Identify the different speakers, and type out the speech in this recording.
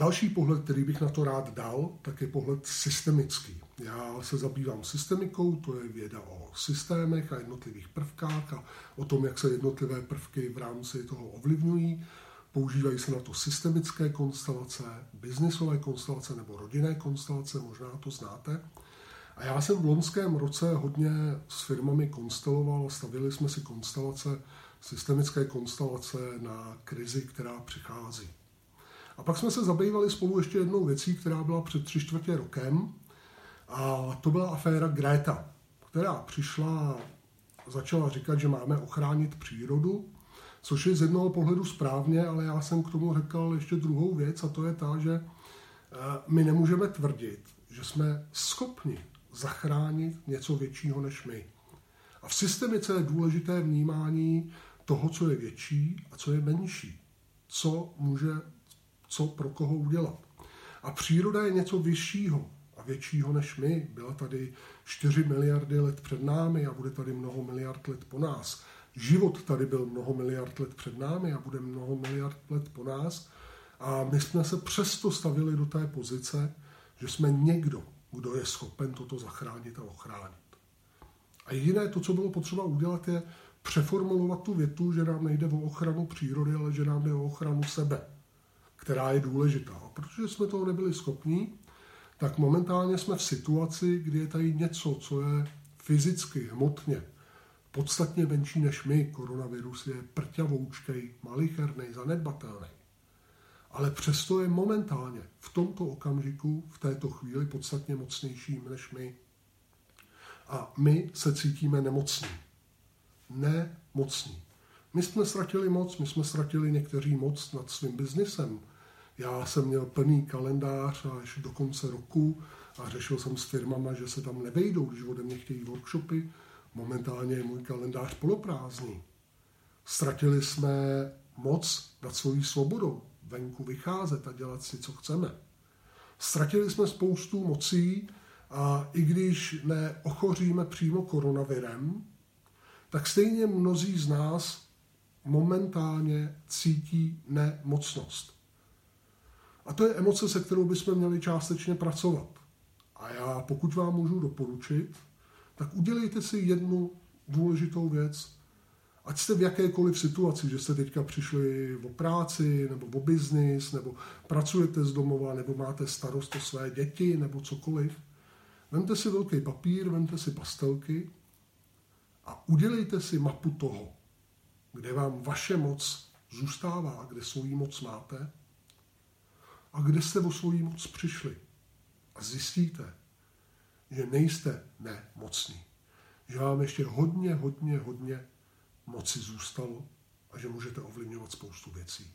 Speaker 1: Další pohled, který bych na to rád dal, tak je pohled systemický. Já se zabývám systemikou, to je věda o systémech a jednotlivých prvkách a o tom, jak se jednotlivé prvky v rámci toho ovlivňují. Používají se na to systemické konstelace, biznisové konstelace nebo rodinné konstelace, možná to znáte. A já jsem v loňském roce hodně s firmami konsteloval, stavili jsme si konstelace, systemické konstelace na krizi, která přichází. A pak jsme se zabývali spolu ještě jednou věcí, která byla před tři čtvrtě rokem, a to byla aféra Greta, která přišla a začala říkat, že máme ochránit přírodu, což je z jednoho pohledu správně, ale já jsem k tomu řekl ještě druhou věc a to je ta, že eh, my nemůžeme tvrdit, že jsme schopni zachránit něco většího než my. A v systemice je důležité vnímání toho, co je větší a co je menší. Co může, co pro koho udělat. A příroda je něco vyššího a většího než my. Byla tady 4 miliardy let před námi a bude tady mnoho miliard let po nás. Život tady byl mnoho miliard let před námi a bude mnoho miliard let po nás. A my jsme se přesto stavili do té pozice, že jsme někdo, kdo je schopen toto zachránit a ochránit. A jediné to, co bylo potřeba udělat, je přeformulovat tu větu, že nám nejde o ochranu přírody, ale že nám jde o ochranu sebe, která je důležitá. A protože jsme toho nebyli schopni, tak momentálně jsme v situaci, kdy je tady něco, co je fyzicky, hmotně, podstatně menší než my. Koronavirus je prťavoučkej, malicherný, zanedbatelný. Ale přesto je momentálně v tomto okamžiku, v této chvíli podstatně mocnějším než my. A my se cítíme nemocní. Nemocní. My jsme ztratili moc, my jsme ztratili někteří moc nad svým biznisem, já jsem měl plný kalendář až do konce roku a řešil jsem s firmama, že se tam nevejdou, když ode mě chtějí workshopy. Momentálně je můj kalendář poloprázdný. Ztratili jsme moc nad svojí svobodou, venku vycházet a dělat si, co chceme. Ztratili jsme spoustu mocí a i když neochoříme přímo koronavirem, tak stejně mnozí z nás momentálně cítí nemocnost. A to je emoce, se kterou bychom měli částečně pracovat. A já, pokud vám můžu doporučit, tak udělejte si jednu důležitou věc. Ať jste v jakékoliv situaci, že jste teďka přišli o práci, nebo o biznis, nebo pracujete z domova, nebo máte starost o své děti, nebo cokoliv. Vemte si velký papír, vemte si pastelky a udělejte si mapu toho, kde vám vaše moc zůstává, kde svoji moc máte a kde jste o svoji moc přišli. A zjistíte, že nejste nemocní. Že vám ještě hodně, hodně, hodně moci zůstalo a že můžete ovlivňovat spoustu věcí.